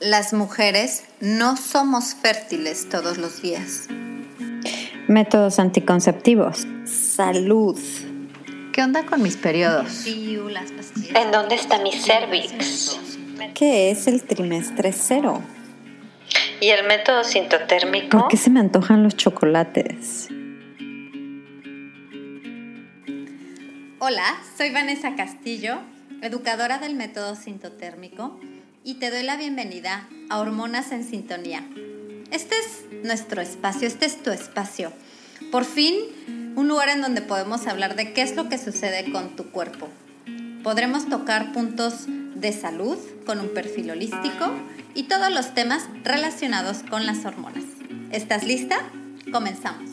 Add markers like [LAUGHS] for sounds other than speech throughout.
Las mujeres no somos fértiles todos los días. Métodos anticonceptivos. Salud. ¿Qué onda con mis periodos? ¿En dónde está mi cervix? ¿Qué es el trimestre cero? ¿Y el método sintotérmico? ¿Por qué se me antojan los chocolates? Hola, soy Vanessa Castillo, educadora del método sintotérmico y te doy la bienvenida a Hormonas en Sintonía. Este es nuestro espacio, este es tu espacio. Por fin, un lugar en donde podemos hablar de qué es lo que sucede con tu cuerpo. Podremos tocar puntos de salud con un perfil holístico y todos los temas relacionados con las hormonas. ¿Estás lista? Comenzamos.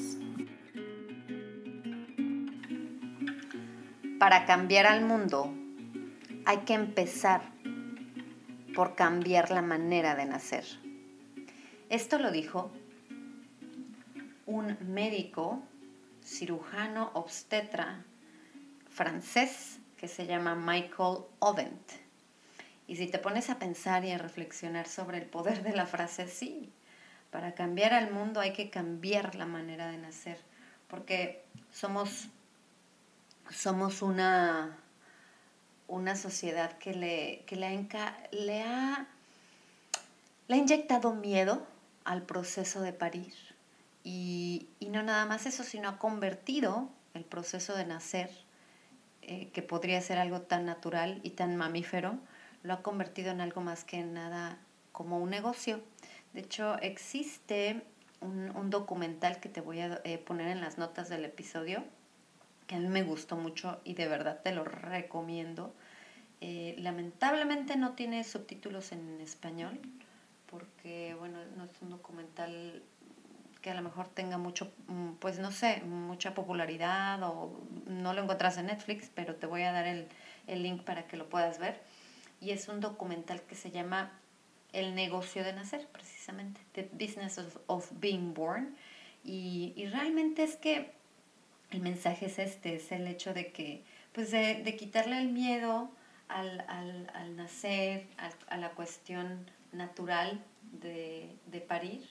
Para cambiar al mundo hay que empezar por cambiar la manera de nacer. Esto lo dijo un médico, cirujano obstetra francés que se llama Michael Ovent. Y si te pones a pensar y a reflexionar sobre el poder de la frase, sí, para cambiar al mundo hay que cambiar la manera de nacer, porque somos, somos una una sociedad que le, ha, le, ha, le ha inyectado miedo al proceso de parir. Y, no nada más eso, sino ha convertido el proceso de nacer, eh, que podría ser algo tan natural y tan mamífero, lo ha convertido en algo más que nada como un negocio. De hecho, existe un, documental que te voy a eh, poner en las notas del episodio, que a mí me gustó mucho y de verdad te lo recomiendo. Eh, lamentablemente no tiene subtítulos en español porque, bueno, no es un documental que a lo mejor tenga mucho, mm, pues no sé, mucha popularidad o no lo encuentras en Netflix, pero te voy a dar el, link para que lo puedas ver. Y es un documental que se llama El negocio de nacer, precisamente, The Business of, Being Born. Y, y realmente es que el mensaje es este, es el hecho de que, pues de, de quitarle el miedo al, al, al nacer, a, la cuestión natural de, de parir.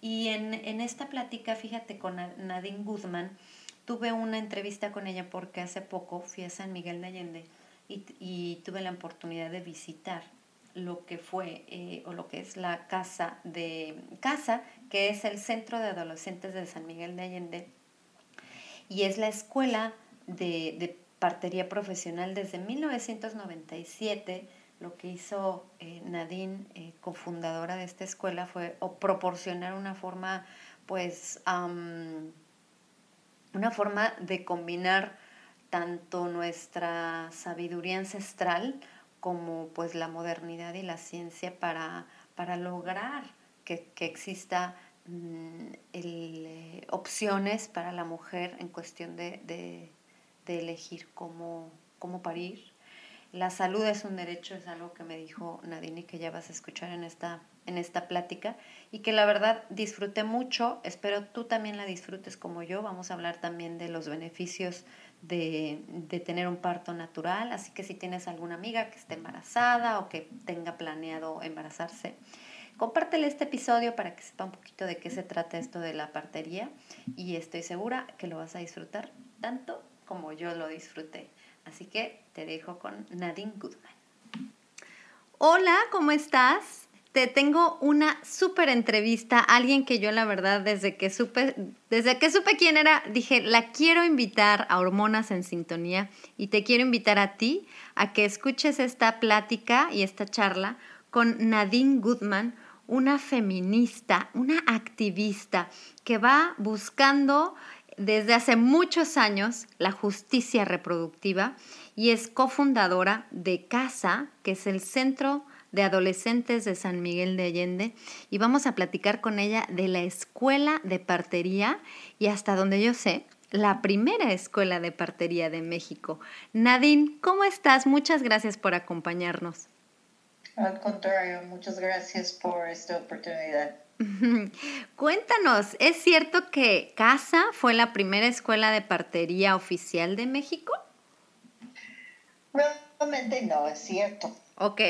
Y en, en, esta plática, fíjate, con Nadine Guzmán, tuve una entrevista con ella porque hace poco fui a San Miguel de Allende y, y tuve la oportunidad de visitar lo que fue eh, o lo que es la casa de casa que es el centro de adolescentes de San Miguel de Allende y es la escuela de, de partería profesional desde 1997. Lo que hizo eh, Nadine, eh, cofundadora de esta escuela, fue proporcionar una forma, pues, una forma de combinar tanto nuestra sabiduría ancestral como pues la modernidad y la ciencia para, para lograr que, que exista mm, eh, opciones para la mujer en cuestión de, de elegir cómo, cómo parir. La salud es un derecho, es algo que me dijo Nadine que ya vas a escuchar en esta, en esta plática y que la verdad disfruté mucho, espero tú también la disfrutes como yo, vamos a hablar también de los beneficios de, de tener un parto natural, así que si tienes alguna amiga que esté embarazada o que tenga planeado embarazarse, compártele este episodio para que sepa un poquito de qué se trata esto de la partería y estoy segura que lo vas a disfrutar tanto como yo lo disfruté. Así que te dejo con Nadine Goodman. Hola, ¿cómo estás? Te tengo una súper entrevista, alguien que yo la verdad desde que supe, desde que supe quién era, dije, la quiero invitar a Hormonas en Sintonía y te quiero invitar a ti a que escuches esta plática y esta charla con Nadine Goodman, una feminista, una activista que va buscando desde hace muchos años la justicia reproductiva y es cofundadora de CASA, que es el Centro de Adolescentes de San Miguel de Allende, y vamos a platicar con ella de la escuela de partería y hasta donde yo sé, la primera escuela de partería de México. Nadine, ¿cómo estás? Muchas gracias por acompañarnos. Al contrario, muchas gracias por esta oportunidad. [LAUGHS] Cuéntanos, ¿es cierto que CASA fue la primera escuela de partería oficial de México? Realmente no, es cierto. Ok.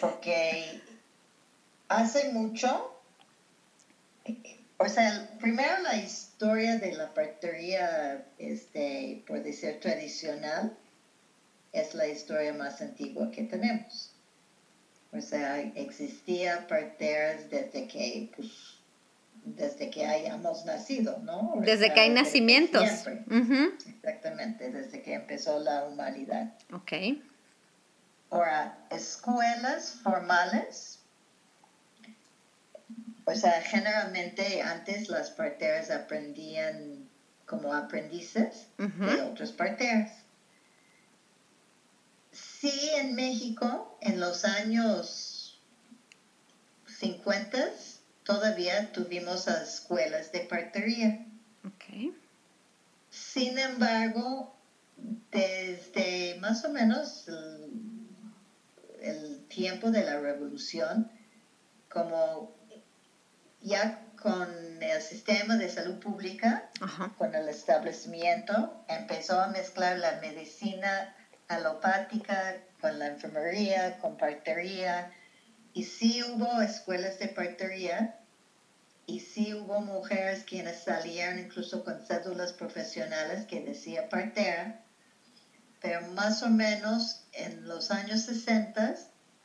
Porque hace mucho, o sea, primero la historia de la partería, este, por decir tradicional, es la historia más antigua que tenemos. O sea, existía parteras desde que, pues, desde que hayamos nacido, ¿no? O Desde sea, que hay desde nacimientos. Exactamente, desde que empezó la humanidad. Ok. Ahora, escuelas formales. O sea, generalmente antes las parteras aprendían como aprendices de Ujú. otras parteras. En México, en los años 50, todavía tuvimos escuelas de partería. Ok. Sin embargo, desde más o menos el, el tiempo de la revolución, como ya con el sistema de salud pública, Ajá. con el establecimiento, empezó a mezclar la medicina alopática con la enfermería, con partería, y sí hubo escuelas de partería, y sí hubo mujeres quienes salieron incluso con cédulas profesionales que decía partera, pero más o menos en los años 60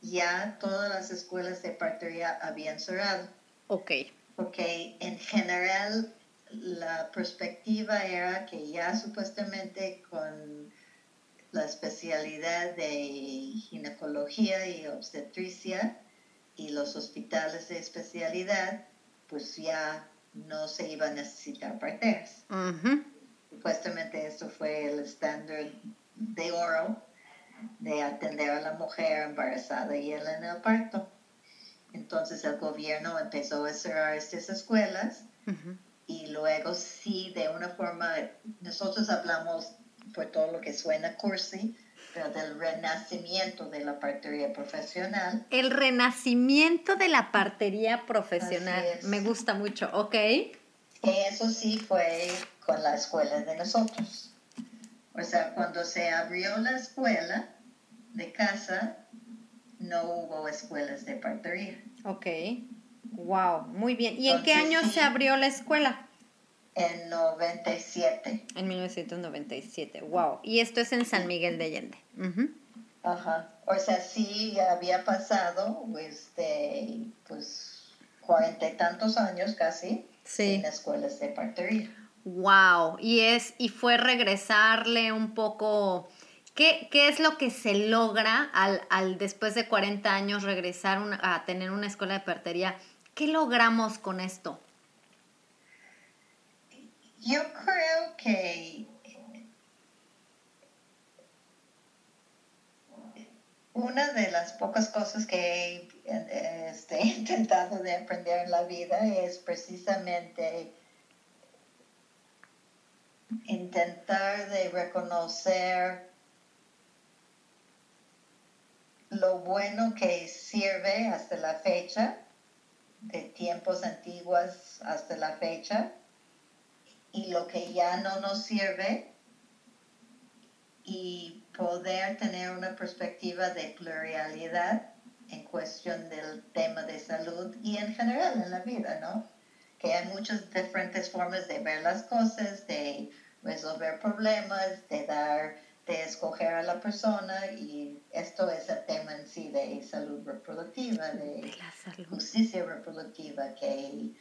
ya todas las escuelas de partería habían cerrado, Ok. porque en general la perspectiva era que ya supuestamente con la especialidad de ginecología y obstetricia y los hospitales de especialidad, pues ya no se iba a necesitar parteras. Supuestamente esto fue el estándar de oro de atender a la mujer embarazada y en el parto. Entonces el gobierno empezó a cerrar estas escuelas Ujú. y luego sí, de una forma, nosotros hablamos por todo lo que suena cursi, pero del renacimiento de la partería profesional. El renacimiento de la partería profesional. Me gusta mucho. Ok. Eso sí fue con la escuela de nosotros. O sea, cuando se abrió la escuela de casa, no hubo escuelas de partería. Ok. Wow. Muy bien. ¿Y en qué año sí. se abrió la escuela? En 97. En 1997. Wow. Y esto es en San Miguel de Allende. Ujú. Ajá. O sea, sí había pasado, este, pues, cuarenta y tantos años casi Sí. sin escuelas de partería. Wow, y es, y fue regresarle un poco. ¿Qué, qué es lo que se logra al, al después de 40 años regresar una- a tener una escuela de partería? ¿Qué logramos con esto? Yo creo que una de las pocas cosas que he este, [LAUGHS] intentado de aprender en la vida es precisamente intentar de reconocer lo bueno que sirve hasta la fecha, de tiempos antiguos hasta la fecha, y lo que ya no nos sirve y poder tener una perspectiva de pluralidad en cuestión del tema de salud y en general en la vida, ¿no? Que hay muchas diferentes formas de ver las cosas, de resolver problemas, de dar, de escoger a la persona y esto es el tema en sí de salud reproductiva, de salud. justicia reproductiva que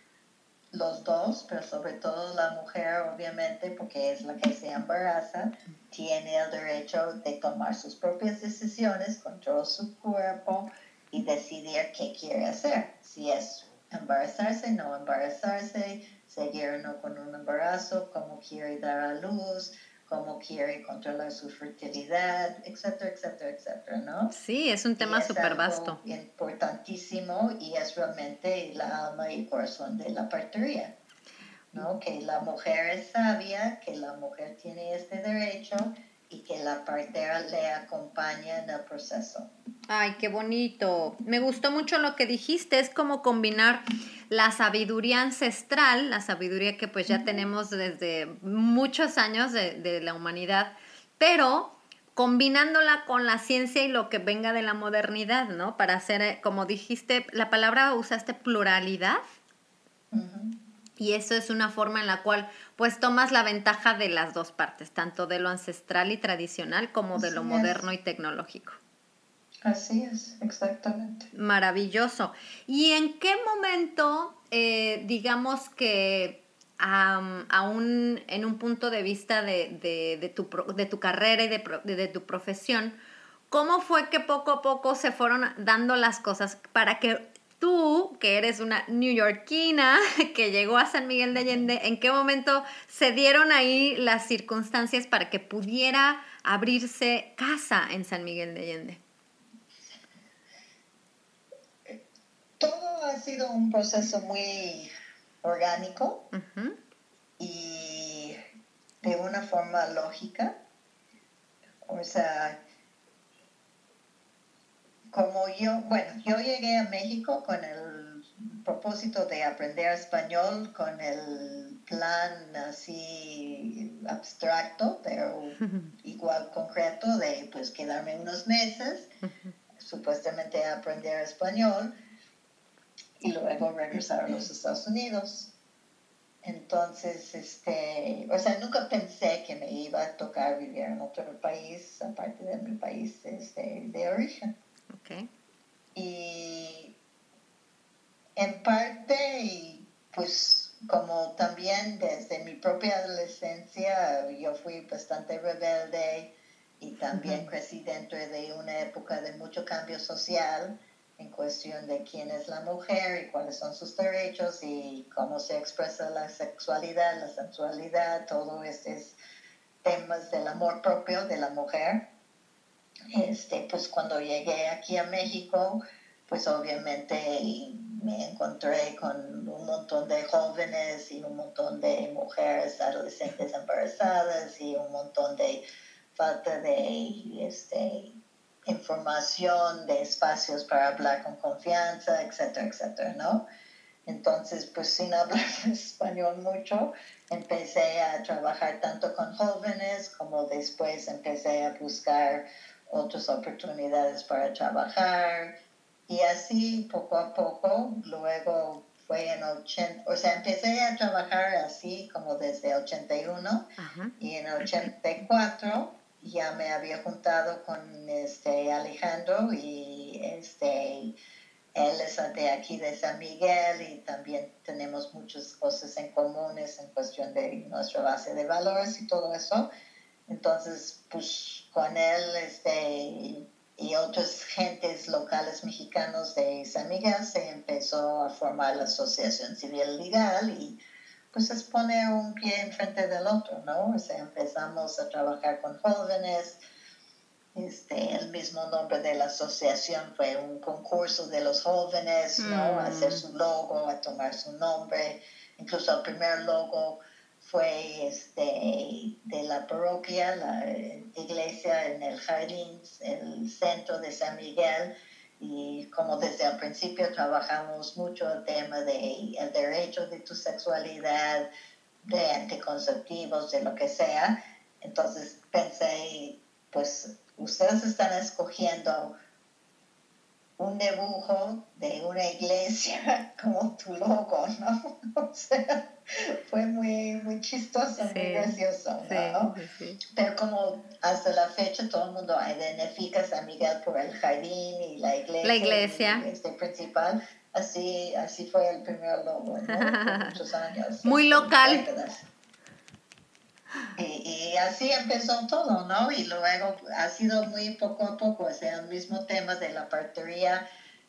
los dos, pero sobre todo la mujer, obviamente, porque es la que se embaraza, tiene el derecho de tomar sus propias decisiones, controlar su cuerpo y decidir qué quiere hacer. Si es embarazarse, no embarazarse, seguir o no con un embarazo, cómo quiere dar a luz, cómo quiere controlar su fertilidad, etcétera, etcétera, etcétera, ¿no? Sí, es un tema súper vasto. Importantísimo y es realmente la alma y corazón de la partería. ¿no? Que la mujer es sabia, que la mujer tiene este derecho y que la partera le acompaña en el proceso. Ay, qué bonito. Me gustó mucho lo que dijiste. Es como combinar la sabiduría ancestral, la sabiduría que pues ya tenemos desde muchos años de, de la humanidad, pero combinándola con la ciencia y lo que venga de la modernidad, ¿no? Para hacer, eh, como dijiste, la palabra usaste pluralidad. Y eso es una forma en la cual pues tomas la ventaja de las dos partes, tanto de lo ancestral y tradicional como de lo moderno y tecnológico. Así es, exactamente. Maravilloso. ¿Y en qué momento, eh, digamos que aún en un punto de vista de, tu, de tu, carrera y de, de, tu profesión, ¿cómo fue que poco a poco se fueron dando las cosas para que tú, que eres una neoyorquina, [LAUGHS] que llegó a San Miguel de Allende, ¿en qué momento se dieron ahí las circunstancias para que pudiera abrirse casa en San Miguel de Allende? Todo ha sido un proceso muy orgánico y de una forma lógica. O sea, como yo, bueno, yo llegué a México con el propósito de aprender español, con el plan así abstracto, pero [LAUGHS] igual concreto, de pues quedarme unos meses, supuestamente aprender español y luego regresar a los Estados Unidos. Entonces, este, o sea, nunca pensé que me iba a tocar vivir en otro país, aparte de mi país este, de origen. Okay. Y en parte, pues como también desde mi propia adolescencia, yo fui bastante rebelde y también crecí dentro de una época de mucho cambio social en cuestión de quién es la mujer y cuáles son sus derechos y cómo se expresa la sexualidad, la sensualidad, todos estos temas del amor propio de la mujer. Este, pues cuando llegué aquí a México, pues obviamente me encontré con un montón de jóvenes y un montón de mujeres adolescentes embarazadas y un montón de falta de este, información, de espacios para hablar con confianza, etcétera, etcétera, ¿no? Entonces, pues sin hablar [LAUGHS] español mucho, empecé a trabajar tanto con jóvenes como después empecé a buscar otras oportunidades para trabajar y así poco a poco, luego fue en 80, o sea, empecé a trabajar así como desde 81 y en 84 ya me había juntado con este Alejandro y este él es de aquí de San Miguel y también tenemos muchas cosas en comunes en cuestión de nuestra base de valores y todo eso. Entonces, pues con él este, y otras gentes locales mexicanos de San Miguel se empezó a formar la Asociación Civil Legal y pues es poner un pie enfrente del otro, ¿no? O sea, empezamos a trabajar con jóvenes. Este, el mismo nombre de la asociación fue un concurso de los jóvenes, ¿no? A hacer mm. su logo, a tomar su nombre. Incluso el primer logo fue este, de la parroquia, la iglesia en el jardín, el centro de San Miguel y como desde el principio trabajamos mucho el tema de el derecho de tu sexualidad, de anticonceptivos, de lo que sea, entonces pensé, pues ustedes están escogiendo un dibujo de una iglesia [LAUGHS] como tu logo, ¿no? [LAUGHS] O sea, fue muy, muy chistoso, muy gracioso, ¿no? Pero como hasta la fecha todo el mundo identifica a San Miguel por el jardín y la iglesia. La iglesia. Este principal. Así, así fue el primer logo, ¿no? [LAUGHS] Por muchos años. Muy local. Y, así empezó todo, ¿no? Y luego ha sido muy poco a poco, o sea, el mismo tema de la partería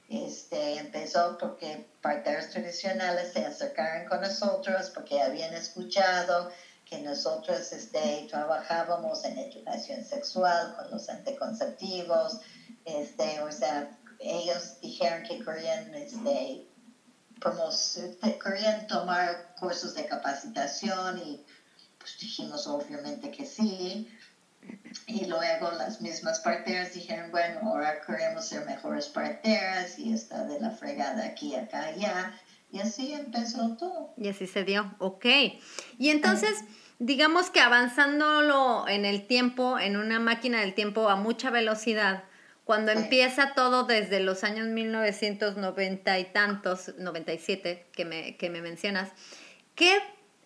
este, empezó porque parteros tradicionales se acercaron con nosotros porque habían escuchado que nosotros este, trabajábamos en educación sexual con los anticonceptivos, este, o sea, ellos dijeron que querían, este, querían tomar cursos de capacitación y pues dijimos obviamente que sí. Y luego las mismas parteras dijeron, bueno, ahora queremos ser mejores parteras y está de la fregada aquí, acá, allá. Y así empezó todo. Y así se dio, ok. Y entonces, digamos que avanzándolo en el tiempo, en una máquina del tiempo a mucha velocidad, cuando empieza todo desde los años 1990 y tantos, 97 que me, que me mencionas, ¿qué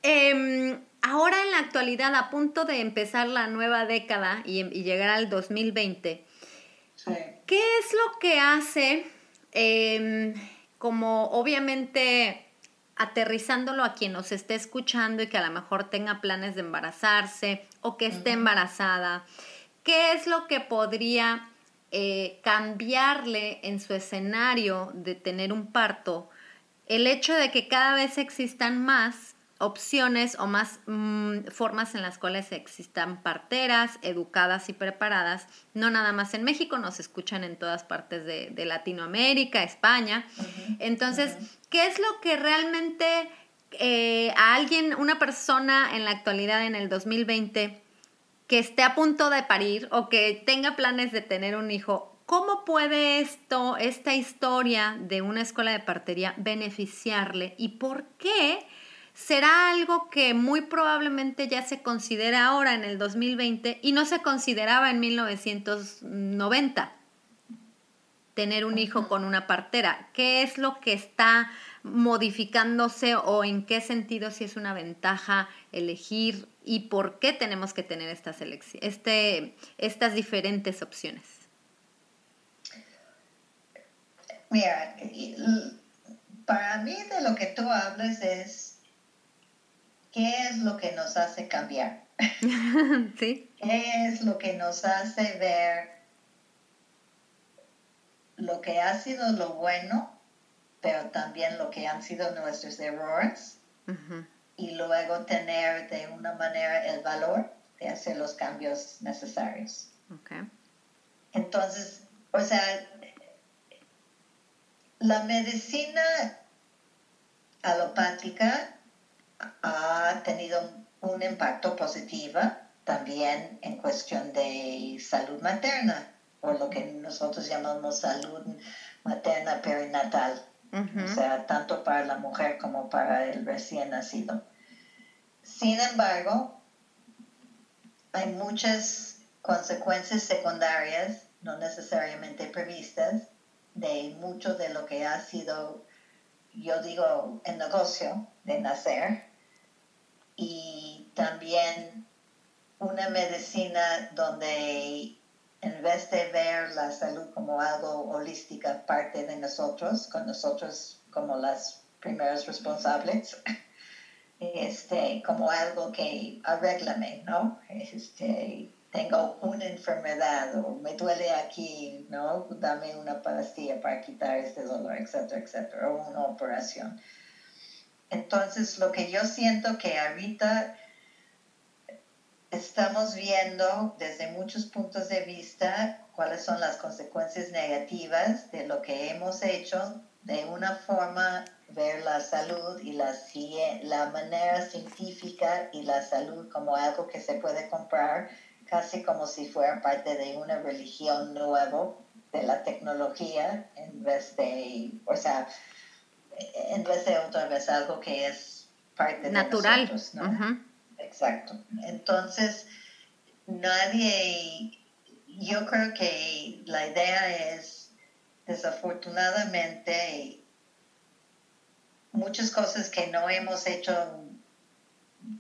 em, ahora en la actualidad, a punto de empezar la nueva década y, llegar al 2020, ¿qué es lo que hace, em, como obviamente aterrizándolo a quien nos esté escuchando y que a lo mejor tenga planes de embarazarse o que esté embarazada, ¿qué es lo que podría eh, cambiarle en su escenario de tener un parto el hecho de que cada vez existan más opciones o más mm, formas en las cuales existan parteras, educadas y preparadas, no nada más en México, nos escuchan en todas partes de, Latinoamérica, España. Entonces, ¿qué es lo que realmente eh, a alguien, una persona en la actualidad, en el 2020, que esté a punto de parir o que tenga planes de tener un hijo, ¿cómo puede esto, esta historia de una escuela de partería beneficiarle y por qué será algo que muy probablemente ya se considera ahora en el 2020 y no se consideraba en 1990? tener un hijo con una partera. ¿Qué es lo que está modificándose o en qué sentido si es una ventaja elegir y por qué tenemos que tener estas, este, estas diferentes opciones. Mira, para mí de lo que tú hablas es qué es lo que nos hace cambiar. [LAUGHS] ¿Sí? ¿Qué es lo que nos hace ver lo que ha sido lo bueno, pero también lo que han sido nuestros errores? y luego tener de una manera el valor de hacer los cambios necesarios. Entonces, o sea, la medicina alopática ha tenido un impacto positivo también en cuestión de salud materna, o lo que nosotros llamamos salud materna perinatal. O sea, tanto para la mujer como para el recién nacido. Sin embargo, hay muchas consecuencias secundarias, no necesariamente previstas, de mucho de lo que ha sido, yo digo, el negocio de nacer. Y también una medicina donde en vez de ver la salud como algo holística, parte de nosotros, con nosotros como las primeras responsables, [LAUGHS] este, como algo que arréglame, ¿no? Este, tengo una enfermedad o me duele aquí, ¿no? Dame una pastilla para quitar este dolor, etcétera, etcétera, o una operación. Entonces, lo que yo siento que ahorita estamos viendo desde muchos puntos de vista cuáles son las consecuencias negativas de lo que hemos hecho de una forma ver la salud y la, la manera científica y la salud como algo que se puede comprar, casi como si fuera parte de una religión nueva de la tecnología, en vez de, o sea, en vez de otra vez algo que es parte de nosotros, ¿no? Exacto. Entonces, nadie, yo creo que la idea es, desafortunadamente, muchas cosas que no hemos hecho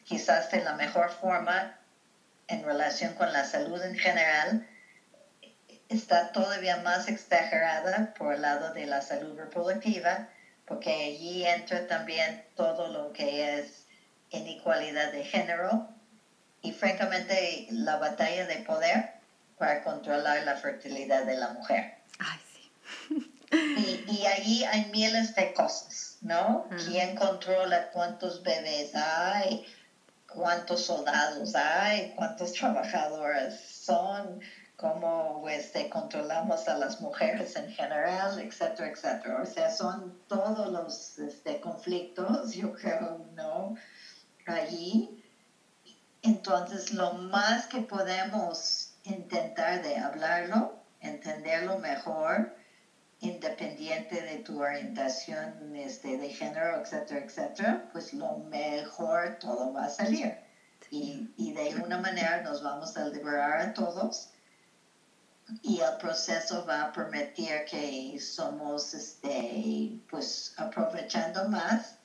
quizás de la mejor forma en relación con la salud en general, está todavía más exagerada por el lado de la salud reproductiva, porque allí entra también todo lo que es inequalidad de género y francamente la batalla de poder para controlar la fertilidad de la mujer. Ay, sí. y, y allí hay miles de cosas ¿no? ¿Quién controla cuántos bebés hay? ¿Cuántos soldados hay? ¿Cuántos trabajadores son? ¿Cómo este, controlamos a las mujeres en general? Etcétera, etcétera. O sea, son todos los este, conflictos, [LAUGHS] yo creo, ¿no? Allí. Entonces, lo más que podemos intentar de hablarlo, entenderlo mejor, independiente de tu orientación este, de género, etcétera, etcétera, pues lo mejor todo va a salir. y, y de una manera nos vamos a liberar a todos y el proceso va a permitir que somos este, pues aprovechando más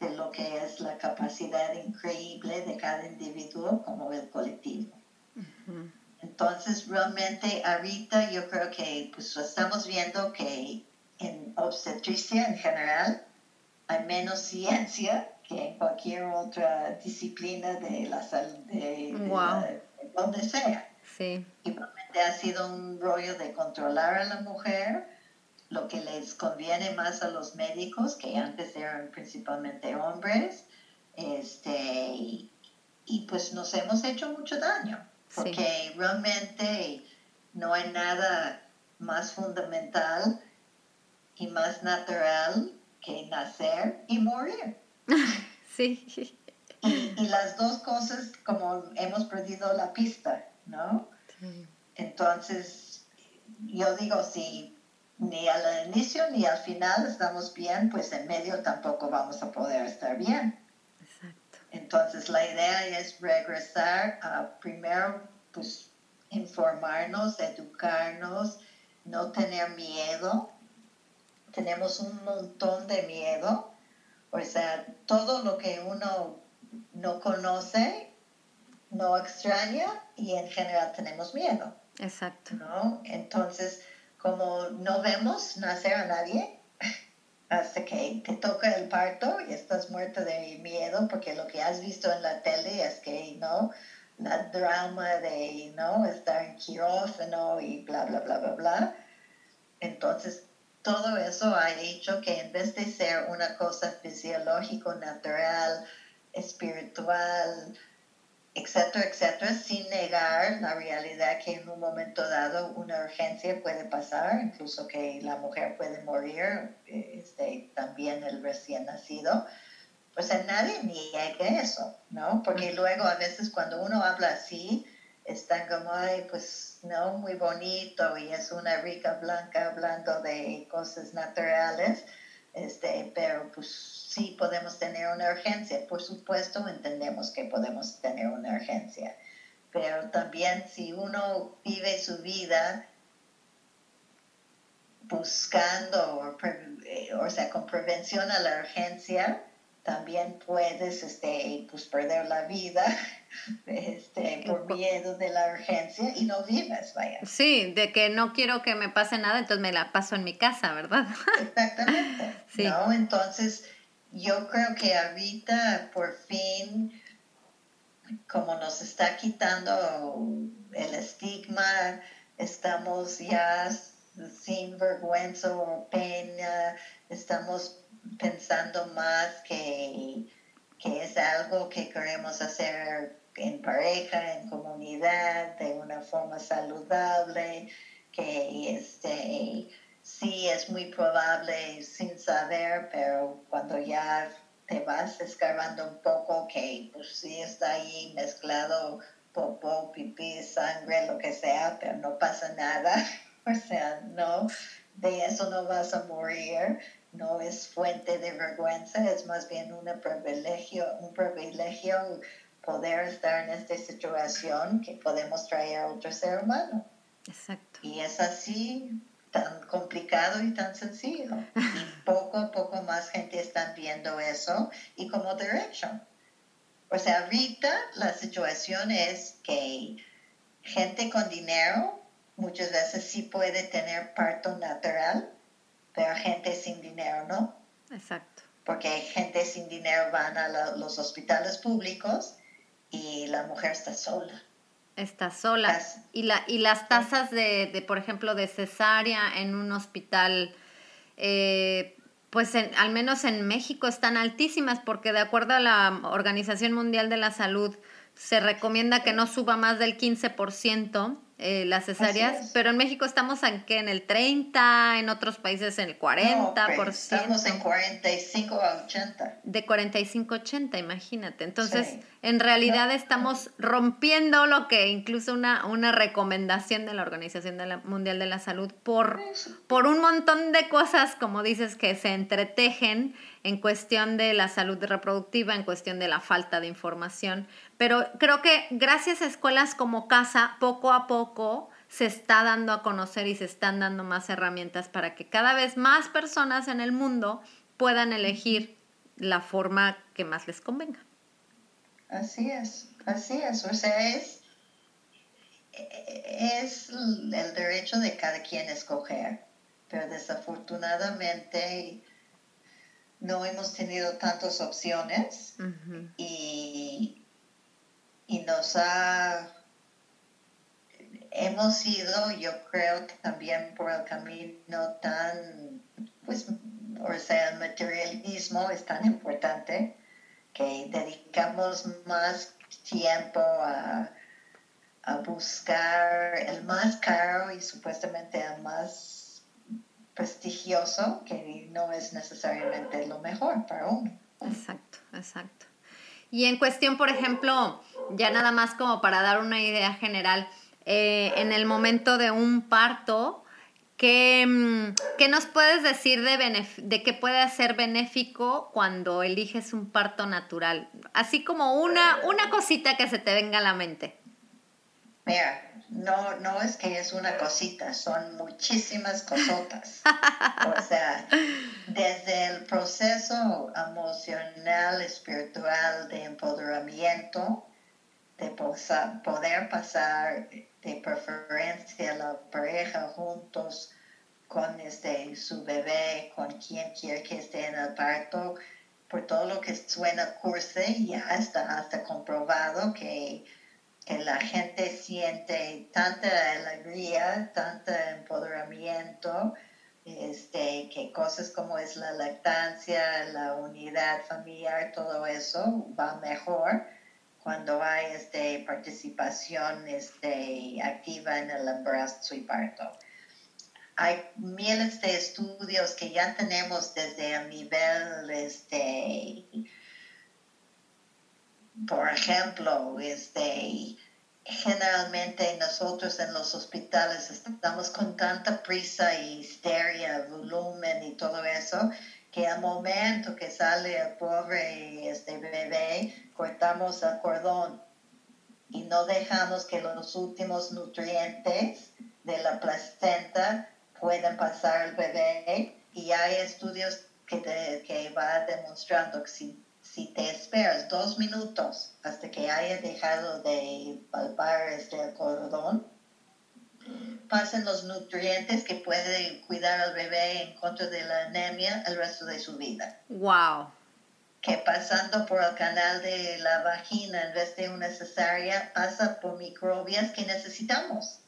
de lo que es la capacidad increíble de cada individuo como el colectivo. Entonces, realmente ahorita yo creo que pues estamos viendo que en obstetricia en general hay menos ciencia que en cualquier otra disciplina de la salud, de, donde sea. Sí. Y ha sido un rollo de controlar a la mujer, lo que les conviene más a los médicos, que antes eran principalmente hombres, este, y, pues nos hemos hecho mucho daño, porque realmente no hay nada más fundamental y más natural que nacer y morir. [LAUGHS] Sí. Y, y, las dos cosas como hemos perdido la pista, ¿no? Entonces, yo digo, si ni al inicio ni al final estamos bien, pues en medio tampoco vamos a poder estar bien. Exacto. Entonces, la idea es regresar a primero, pues, informarnos, educarnos, no tener miedo. Tenemos un montón de miedo. O sea, todo lo que uno no conoce, no extraña y en general tenemos miedo. Exacto. ¿no? Entonces, como no vemos nacer a nadie, [LAUGHS] hasta que te toca el parto y estás muerto de miedo porque lo que has visto en la tele es que, ¿no? La drama de, ¿no? Estar en quirófano y bla, bla, bla, bla, bla. Entonces, todo eso ha hecho que en vez de ser una cosa fisiológico, natural, espiritual, etcétera, etcétera, sin negar la realidad que en un momento dado una urgencia puede pasar, incluso que la mujer puede morir, este, también el recién nacido. O sea, nadie niega eso, ¿no? Porque luego a veces cuando uno habla así, están como, ay, pues no, muy bonito y es una rica blanca hablando de cosas naturales, este, pero pues sí podemos tener una urgencia. Por supuesto, entendemos que podemos tener una urgencia, pero también si uno vive su vida buscando, eh, o, sea, con prevención a la urgencia, también puedes este, pues, perder la vida [LAUGHS] este, por miedo de la urgencia y no vives, vaya. Sí, de que no quiero que me pase nada, entonces me la paso en mi casa, ¿verdad? Exactamente. [LAUGHS] Sí. ¿no? Entonces, yo creo que ahorita por fin, como nos está quitando el estigma, estamos ya sin vergüenza o pena, estamos pensando más que, que es algo que queremos hacer en pareja, en comunidad, de una forma saludable, que este sí es muy probable sin saber, pero cuando ya te vas escarbando un poco, que pues sí está ahí mezclado popó, pipí, sangre, lo que sea, pero no pasa nada. [LAUGHS] o sea, no, de eso no vas a morir. No es fuente de vergüenza, es más bien un privilegio, un privilegio poder estar en esta situación que podemos traer a otro ser humano. Exacto. Y es así tan complicado y tan sencillo. Y [LAUGHS] poco a poco más gente está viendo eso y como derecho. O sea, ahorita la situación es que gente con dinero muchas veces sí puede tener parto natural, pero gente sin dinero no. Exacto. Porque gente sin dinero van a los hospitales públicos y la mujer está sola. Está sola. Y, la, y las tasas de, de, por ejemplo, de cesárea en un hospital, eh, pues al menos en México están altísimas porque de acuerdo a la Organización Mundial de la Salud se recomienda que no suba más del 15% eh, las cesáreas, pero en México estamos en, ¿qué? en el 30, en otros países en el 40%. No, estamos en 45 a 80. De 45 a 80, imagínate. Entonces, en realidad estamos rompiendo lo que incluso una, una recomendación de la Organización Mundial de la Salud por, por un montón de cosas, como dices, que se entretejen en cuestión de la salud reproductiva, en cuestión de la falta de información. Pero creo que gracias a escuelas como casa, poco a poco se está dando a conocer y se están dando más herramientas para que cada vez más personas en el mundo puedan elegir la forma que más les convenga. Así es, así es. O sea, es, es el derecho de cada quien escoger, pero desafortunadamente no hemos tenido tantas opciones y, y nos ha hemos ido, yo creo, también por el camino tan, pues, o sea, el materialismo es tan importante que dedicamos más tiempo a, a buscar el más caro y supuestamente el más prestigioso, que no es necesariamente lo mejor para uno. Exacto, exacto. Y en cuestión, por ejemplo, ya nada más como para dar una idea general, eh, en el momento de un parto, ¿qué, mm, ¿qué, nos puedes decir de, de qué puede ser benéfico cuando eliges un parto natural? Así como una, una cosita que se te venga a la mente. Mira, no, no es que es una cosita, son muchísimas cosotas. o [LAUGHS] sea, desde el proceso emocional, espiritual de empoderamiento, de poder pasar de preferencia la pareja juntos con este, su bebé, con quien quiere que esté en el parto, por todo lo que suena cursi, ya está hasta comprobado que, que la gente siente tanta alegría, tanto empoderamiento, este, que cosas como es la lactancia, la unidad familiar, todo eso va mejor cuando hay este, participación este, activa en el embarazo y parto. Hay miles de estudios que ya tenemos desde el nivel, este, por ejemplo, este, generalmente nosotros en los hospitales estamos con tanta prisa y histeria, volumen y todo eso, que al momento que sale el pobre este bebé, cortamos el cordón y no dejamos que los últimos nutrientes de la placenta puedan pasar al bebé. Y hay estudios que, te, que va demostrando que si, si te esperas dos minutos hasta que haya dejado de palpar este cordón, pasen los nutrientes que pueden cuidar al bebé en contra de la anemia el resto de su vida. Wow. Que pasando por el canal de la vagina en vez de una cesárea pasa por microbias que necesitamos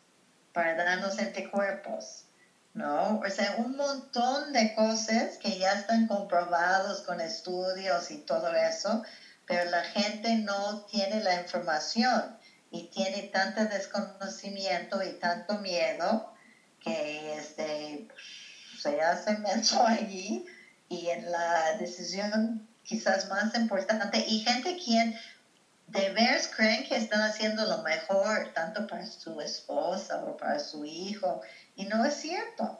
para darnos anticuerpos. ¿No? O sea, un montón de cosas que ya están comprobados con estudios y todo eso, pero la gente no tiene la información y tiene tanto desconocimiento y tanto miedo que este, se hace menso allí y en la decisión quizás más importante y gente quien de veras creen que están haciendo lo mejor tanto para su esposa o para su hijo y no es cierto,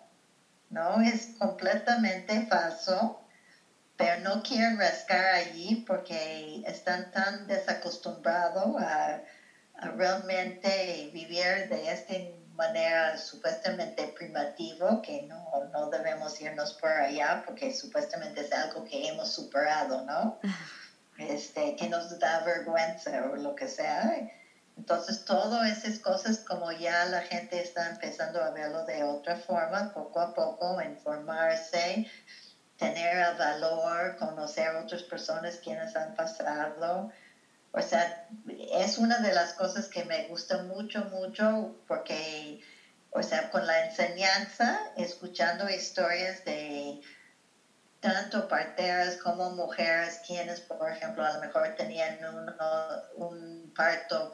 no es completamente falso pero no quieren rascar allí porque están tan desacostumbrados a realmente vivir de esta manera supuestamente primitiva, que no, no debemos irnos por allá porque supuestamente es algo que hemos superado, ¿no? Este, que nos da vergüenza o lo que sea. Entonces, todas esas cosas, como ya la gente está empezando a verlo de otra forma, poco a poco, informarse, tener el valor, conocer otras personas quienes han pasado, o sea, es una de las cosas que me gusta mucho, mucho, porque, o sea, con la enseñanza, escuchando historias de tanto parteras como mujeres, quienes, por ejemplo, a lo mejor tenían un, un parto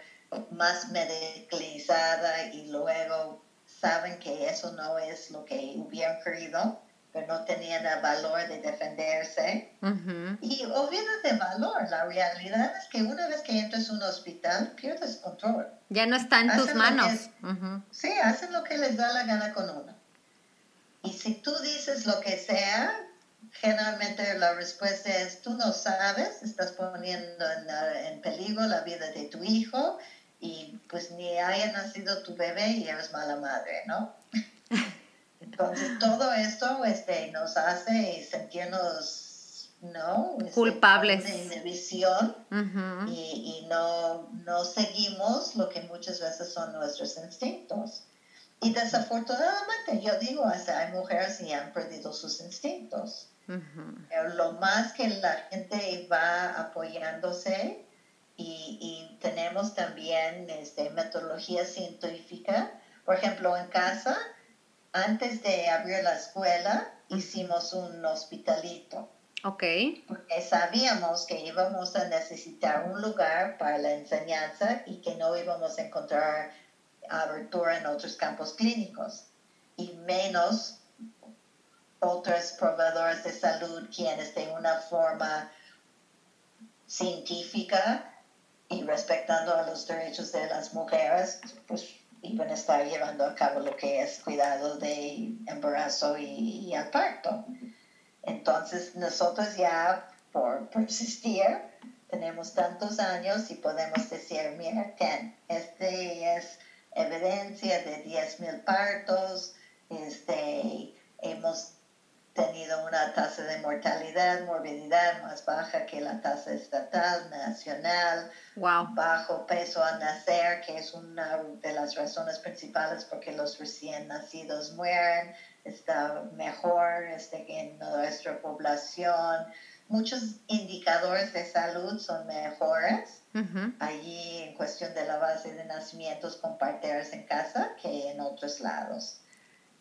más medicalizada y luego saben que eso no es lo que hubieran querido pero no tenían el valor de defenderse. Y olvídate de valor, la realidad es que una vez que entras a un hospital, pierdes control. Ya no está en tus manos. Sí, hacen lo que les da la gana con uno. Y si tú dices lo que sea, generalmente la respuesta es, tú no sabes, estás poniendo en, en peligro la vida de tu hijo y pues ni haya nacido tu bebé y eres mala madre, ¿no? [LAUGHS] Entonces todo esto este, nos hace sentirnos, ¿no? Este, Culpables. De inhibición y, y no, no seguimos lo que muchas veces son nuestros instintos. Y desafortunadamente, yo digo, hasta hay mujeres que han perdido sus instintos. Pero lo más que la gente va apoyándose tenemos también este, metodología científica. Por ejemplo, en casa, antes de abrir la escuela, hicimos un hospitalito Ok. porque sabíamos que íbamos a necesitar un lugar para la enseñanza y que no íbamos a encontrar abertura en otros campos clínicos y menos otros proveedores de salud quienes de una forma científica y respetando a los derechos de las mujeres, pues iban a estar llevando a cabo lo que es cuidado de embarazo y, y parto. Entonces nosotros ya por persistir tenemos tantos años y podemos decir, mira, ten, este es evidencia de 10.000 partos, este, hemos tenido una tasa de mortalidad, morbididad más baja que la tasa estatal, nacional, Wow. bajo peso al nacer, que es una de las razones principales por qué los recién nacidos mueren, está mejor este, que en nuestra población. Muchos indicadores de salud son mejores allí en cuestión de la base de nacimientos con parteras en casa que en otros lados.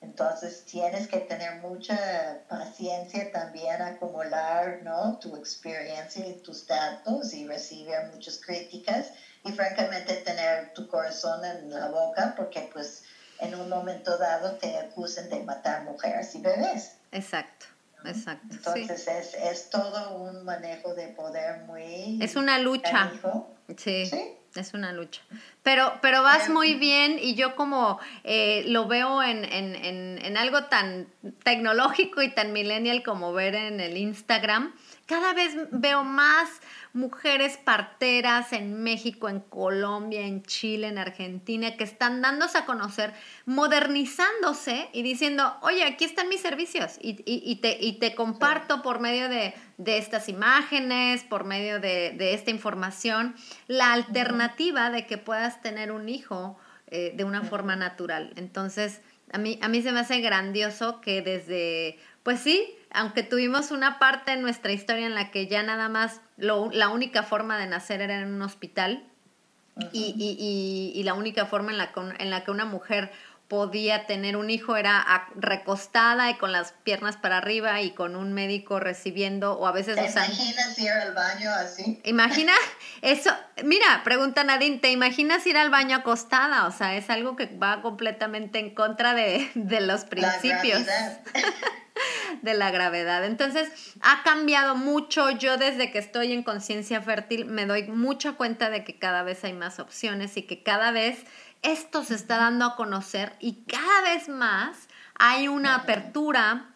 Entonces tienes que tener mucha paciencia también, acumular ¿no? tu experiencia y tus datos y recibir muchas críticas y francamente tener tu corazón en la boca porque pues en un momento dado te acusan de matar mujeres y bebés. Exacto. Exacto. Sí. Entonces es, es todo un manejo de poder muy... Es una lucha. canijo. Sí. Sí. Es una lucha. Pero, pero vas muy bien y yo como eh, lo veo en, en, en, en algo tan tecnológico y tan millennial como ver en el Instagram, cada vez veo más mujeres parteras en México, en Colombia, en Chile, en Argentina, que están dándose a conocer, modernizándose y diciendo, oye, aquí están mis servicios y, y- y te, y te comparto por medio de, de estas imágenes, por medio de, de esta información, la alternativa de que puedas tener un hijo eh, de una forma natural. Entonces, a mí, a mí se me hace grandioso que desde, pues sí, aunque tuvimos una parte en nuestra historia en la que ya nada más lo- la única forma de nacer era en un hospital y, y- y- y la única forma en la, que en la que una mujer podía tener un hijo era recostada y con las piernas para arriba y con un médico recibiendo o a veces ¿Te usando... imaginas ir al baño así? Imagina eso, mira, pregunta Nadine, ¿te imaginas ir al baño acostada? O sea, es algo que va completamente en contra de, de los principios. [LAUGHS] de la gravedad. Entonces, ha cambiado mucho. Yo desde que estoy en conciencia fértil me doy mucha cuenta de que cada vez hay más opciones y que cada vez esto se está dando a conocer y cada vez más hay una apertura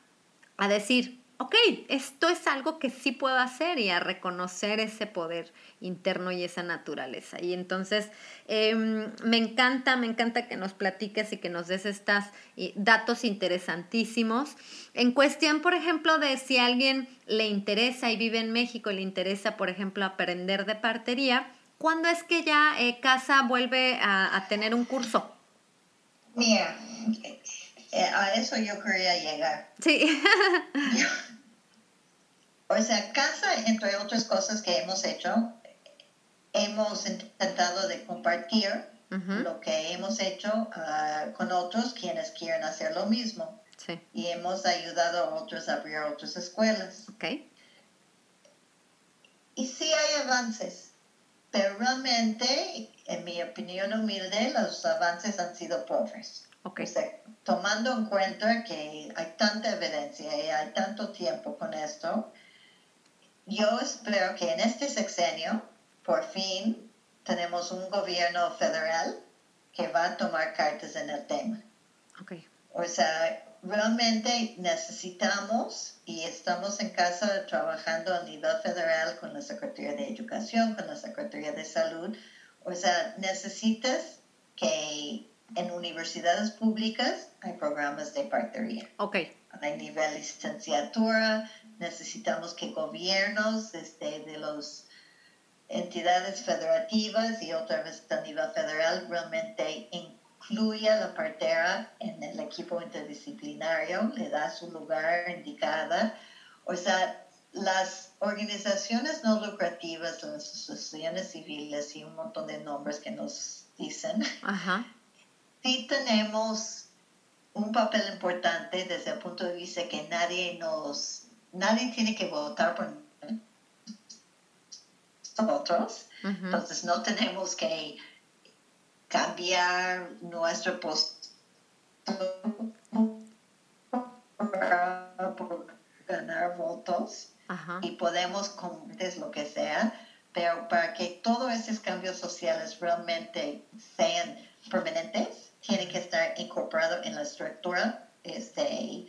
a decir, ok, esto es algo que sí puedo hacer y a reconocer ese poder interno y esa naturaleza. Y entonces em, me encanta, me encanta que nos platiques y que nos des estos datos interesantísimos. En cuestión, por ejemplo, de si alguien le interesa y vive en México le interesa, por ejemplo, aprender de partería, ¿cuándo es que ya eh, Casa vuelve a, a tener un curso? Mira, eh, a eso yo quería llegar. Sí. O sea, casa, entre otras cosas que hemos hecho, hemos intentado de compartir lo que hemos hecho ah, con otros quienes quieren hacer lo mismo. Sí, Y hemos ayudado a otros a abrir otras escuelas. ok. Y sí hay avances, pero realmente, en mi opinión humilde, los avances han sido pobres. Ok. O sea, tomando en cuenta que hay tanta evidencia y hay tanto tiempo con esto, yo espero que en este sexenio, por fin, tenemos un gobierno federal que va a tomar cartas en el tema. Ok. O sea, realmente necesitamos y estamos en casa trabajando a nivel federal con la Secretaría de Educación, con la Secretaría de Salud. O sea, necesitas que en universidades públicas hay programas de partería. Ok. A nivel licenciatura, necesitamos que gobiernos desde de las entidades federativas y otra vez a nivel federal realmente incluya la partera en el equipo interdisciplinario, le da su lugar indicada. O sea, las organizaciones no lucrativas, las asociaciones civiles y un montón de nombres que nos dicen, Ajá. Sí tenemos un papel importante desde el punto de vista que nadie nos, nadie tiene que votar por nosotros, entonces no tenemos que cambiar nuestro postura por ganar votos y podemos convertir lo que sea, pero para que todos esos cambios sociales realmente sean permanentes, tiene que estar incorporado en la estructura este,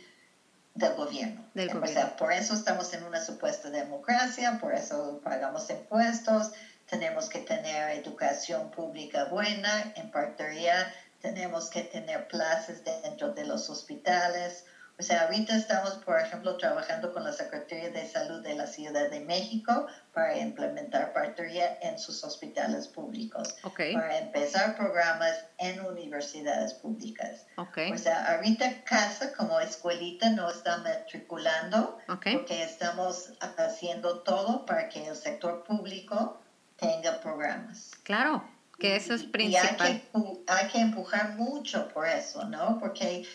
del gobierno. Del o gobierno. sea, por eso estamos en una supuesta democracia, por eso pagamos impuestos, tenemos que tener educación pública buena, en partería tenemos que tener plazas dentro de los hospitales. O sea, ahorita estamos, por ejemplo, trabajando con la Secretaría de Salud de la Ciudad de México para implementar partería en sus hospitales públicos, Ok. para empezar programas en universidades públicas. Ok. O sea, ahorita casa como escuelita no está matriculando Ok. porque estamos haciendo todo para que el sector público tenga programas. Claro, que eso es Y hay principal. que, hay que empujar mucho por eso, ¿no? Porque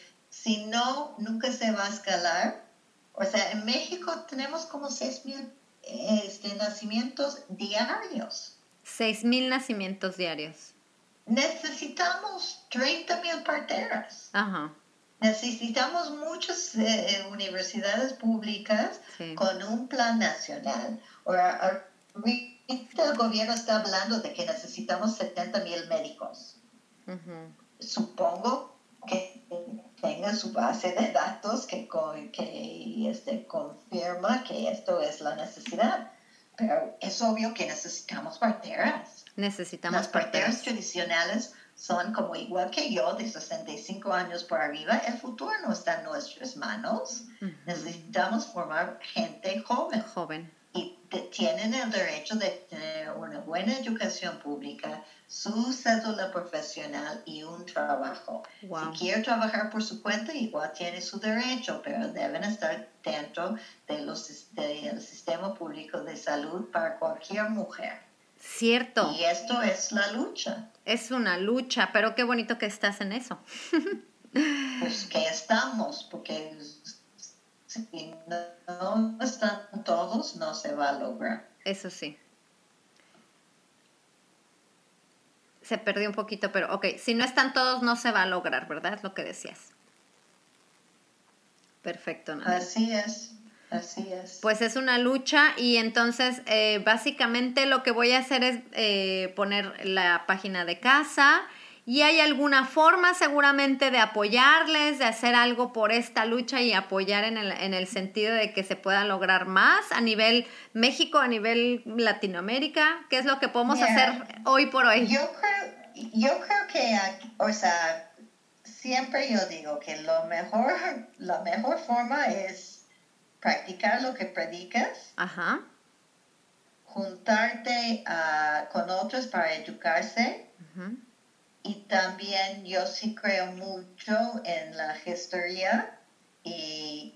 si no, nunca se va a escalar. O sea, en México tenemos como 6 mil este, nacimientos diarios. Seis mil nacimientos diarios. Necesitamos 30 mil parteras. Ajá. Necesitamos muchas eh, universidades públicas Sí. con un plan nacional. Ahora, ahorita el gobierno está hablando de que necesitamos 70 mil médicos. Supongo que tenga su base de datos que, que este, confirma que esto es la necesidad. Pero es obvio que necesitamos parteras. Necesitamos Las parteras parteras. tradicionales son como igual que yo, de 65 años por arriba. El futuro no está en nuestras manos. Necesitamos formar gente joven Joven. Y te- tienen el derecho de tener una buena educación pública, su cédula profesional y un trabajo. Wow. Si quiere trabajar por su cuenta, igual tiene su derecho, pero deben estar dentro de los, sis- del sistema público de salud para cualquier mujer. Cierto. Y esto es la lucha. Es una lucha, pero qué bonito que estás en eso. [LAUGHS] Pues que estamos, porque si no, están todos, no se va a lograr. Eso sí. Se perdió un poquito, pero ok, si no están todos no se va a lograr, ¿verdad? Es lo que decías. Perfecto, Nana. Así es, así es. Pues es una lucha y entonces eh, básicamente lo que voy a hacer es eh, poner la página de casa y hay alguna forma seguramente de apoyarles, de hacer algo por esta lucha y apoyar en el, en el sentido de que se pueda lograr más a nivel México, a nivel Latinoamérica. ¿Qué es lo que podemos Mira, hacer hoy por hoy? Yo creo, yo creo que, o sea, siempre yo digo que lo mejor, la mejor forma es practicar lo que predicas, Ajá. juntarte ah, con otros para educarse y también yo sí creo mucho en la gestoría y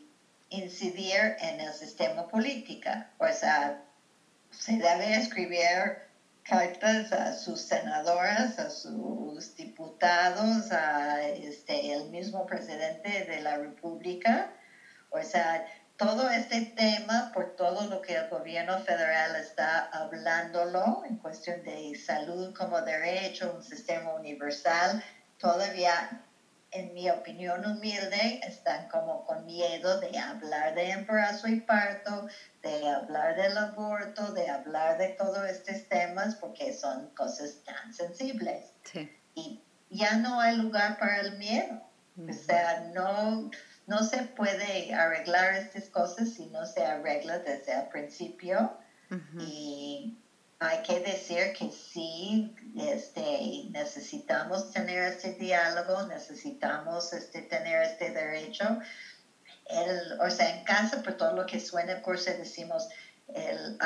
incidir en el sistema político. O sea, se debe escribir cartas a sus senadoras, a sus diputados, a este, el mismo presidente de la República. O sea, todo este tema, por todo lo que el gobierno federal está hablándolo en cuestión de salud como derecho, un sistema universal, todavía, en mi opinión humilde, están como con miedo de hablar de embarazo y parto, de hablar del aborto, de hablar de todos estos temas, porque son cosas tan sensibles Sí. y ya no hay lugar para el miedo. O sea, no, no se puede arreglar estas cosas si no se arregla desde el principio. Y hay que decir que sí, este, necesitamos tener este diálogo, necesitamos este, tener este derecho. El, o sea, en casa, por todo lo que suena el curso, decimos, el,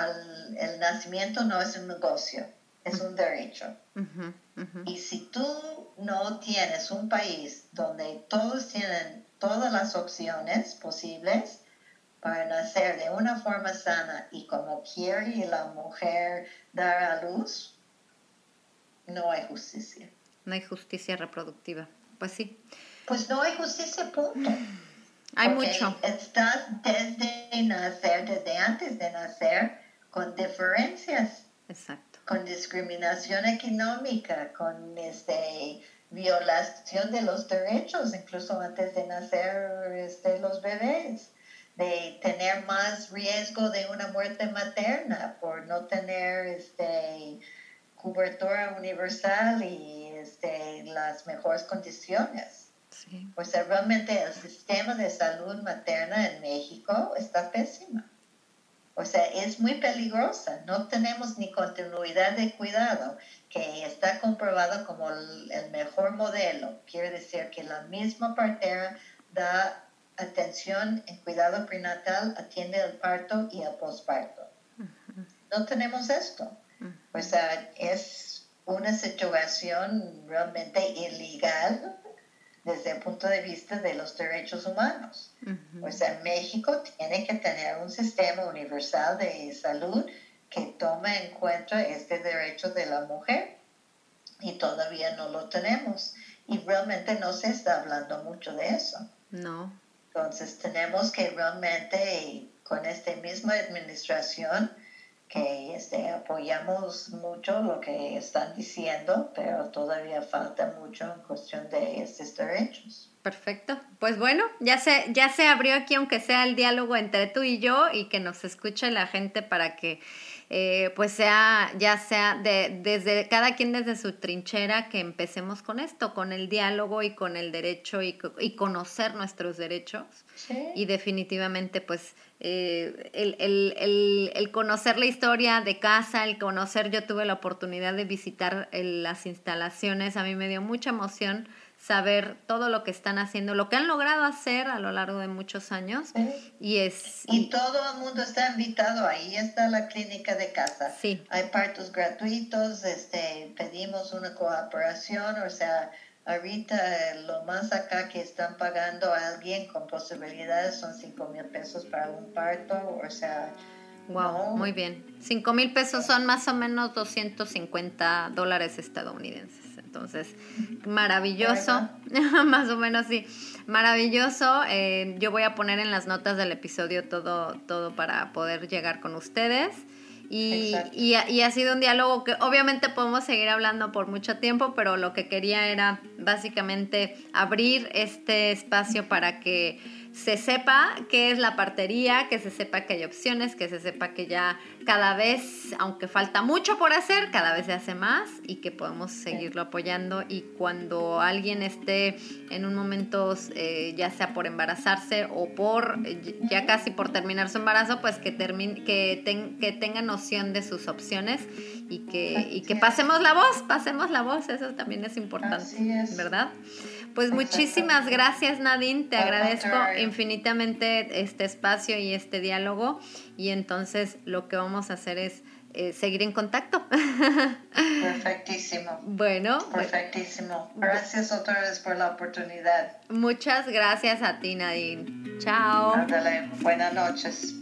el nacimiento no es un negocio, es un derecho. Y si tú no tienes un país donde todos tienen todas las opciones posibles, para nacer de una forma sana y como quiere la mujer dar a luz, no hay justicia. No hay justicia reproductiva. Pues sí. Pues no hay justicia, punto. Hay mucho. Estás desde nacer, desde antes de nacer, con diferencias. Exacto. Con discriminación económica, con este violación de los derechos, incluso antes de nacer este, los bebés de tener más riesgo de una muerte materna por no tener este, cobertura universal y este, las mejores condiciones. Sí. O sea, realmente el sistema de salud materna en México está pésimo. O sea, es muy peligrosa. No tenemos ni continuidad de cuidado, que está comprobado como el, el mejor modelo. Quiere decir que la misma partera da atención en cuidado prenatal atiende el parto y el posparto. No tenemos esto. O sea, es una situación realmente ilegal desde el punto de vista de los derechos humanos. O sea, México tiene que tener un sistema universal de salud que tome en cuenta este derecho de la mujer y todavía no lo tenemos. Y realmente no se está hablando mucho de eso. No. Entonces tenemos que realmente con esta misma administración que este, apoyamos mucho lo que están diciendo, pero todavía falta mucho en cuestión de estos derechos. Perfecto. Pues bueno, ya se, ya se abrió aquí, aunque sea el diálogo entre tú y yo, y que nos escuche la gente para que eh, pues sea, ya sea de, desde cada quien desde su trinchera, que empecemos con esto, con el diálogo y con el derecho y, y conocer nuestros derechos. Y definitivamente, pues, eh, el, el, el, el, conocer la historia de casa, el conocer, yo tuve la oportunidad de visitar las instalaciones, a mí me dio mucha emoción saber todo lo que están haciendo, lo que han logrado hacer a lo largo de muchos años. Y es y, todo el mundo está invitado, ahí está la clínica de casa. Sí. Hay partos gratuitos, este, pedimos una cooperación, o sea, ahorita lo más acá que están pagando a alguien con posibilidades son 5 mil pesos para un parto, o sea... Wow, muy bien. 5 mil pesos son más o menos 250 dólares estadounidenses. Entonces, maravilloso, [LAUGHS] más o menos sí, maravilloso. Eh, yo voy a poner en las notas del episodio todo, todo para poder llegar con ustedes. Y, y, y, ha sido un diálogo que obviamente podemos seguir hablando por mucho tiempo, pero lo que quería era básicamente abrir este espacio para que se sepa qué es la partería, que se sepa que hay opciones, que se sepa que ya cada vez, aunque falta mucho por hacer, cada vez se hace más y que podemos seguirlo apoyando. Y cuando alguien esté en un momento, eh, ya sea por embarazarse o por, ya casi por terminar su embarazo, pues que, termine, que, que tenga noción de sus opciones y que, y que pasemos la voz, pasemos la voz, eso también es importante, ¿verdad? Pues muchísimas [LAUGHS] gracias Nadine, te agradezco infinitamente este espacio y este diálogo y entonces lo que vamos a hacer es eh, seguir en contacto. Perfectísimo. [LAUGHS] Bueno. Perfectísimo. Gracias otra vez por la oportunidad. Muchas gracias a ti Nadine. Chao. Buenas noches.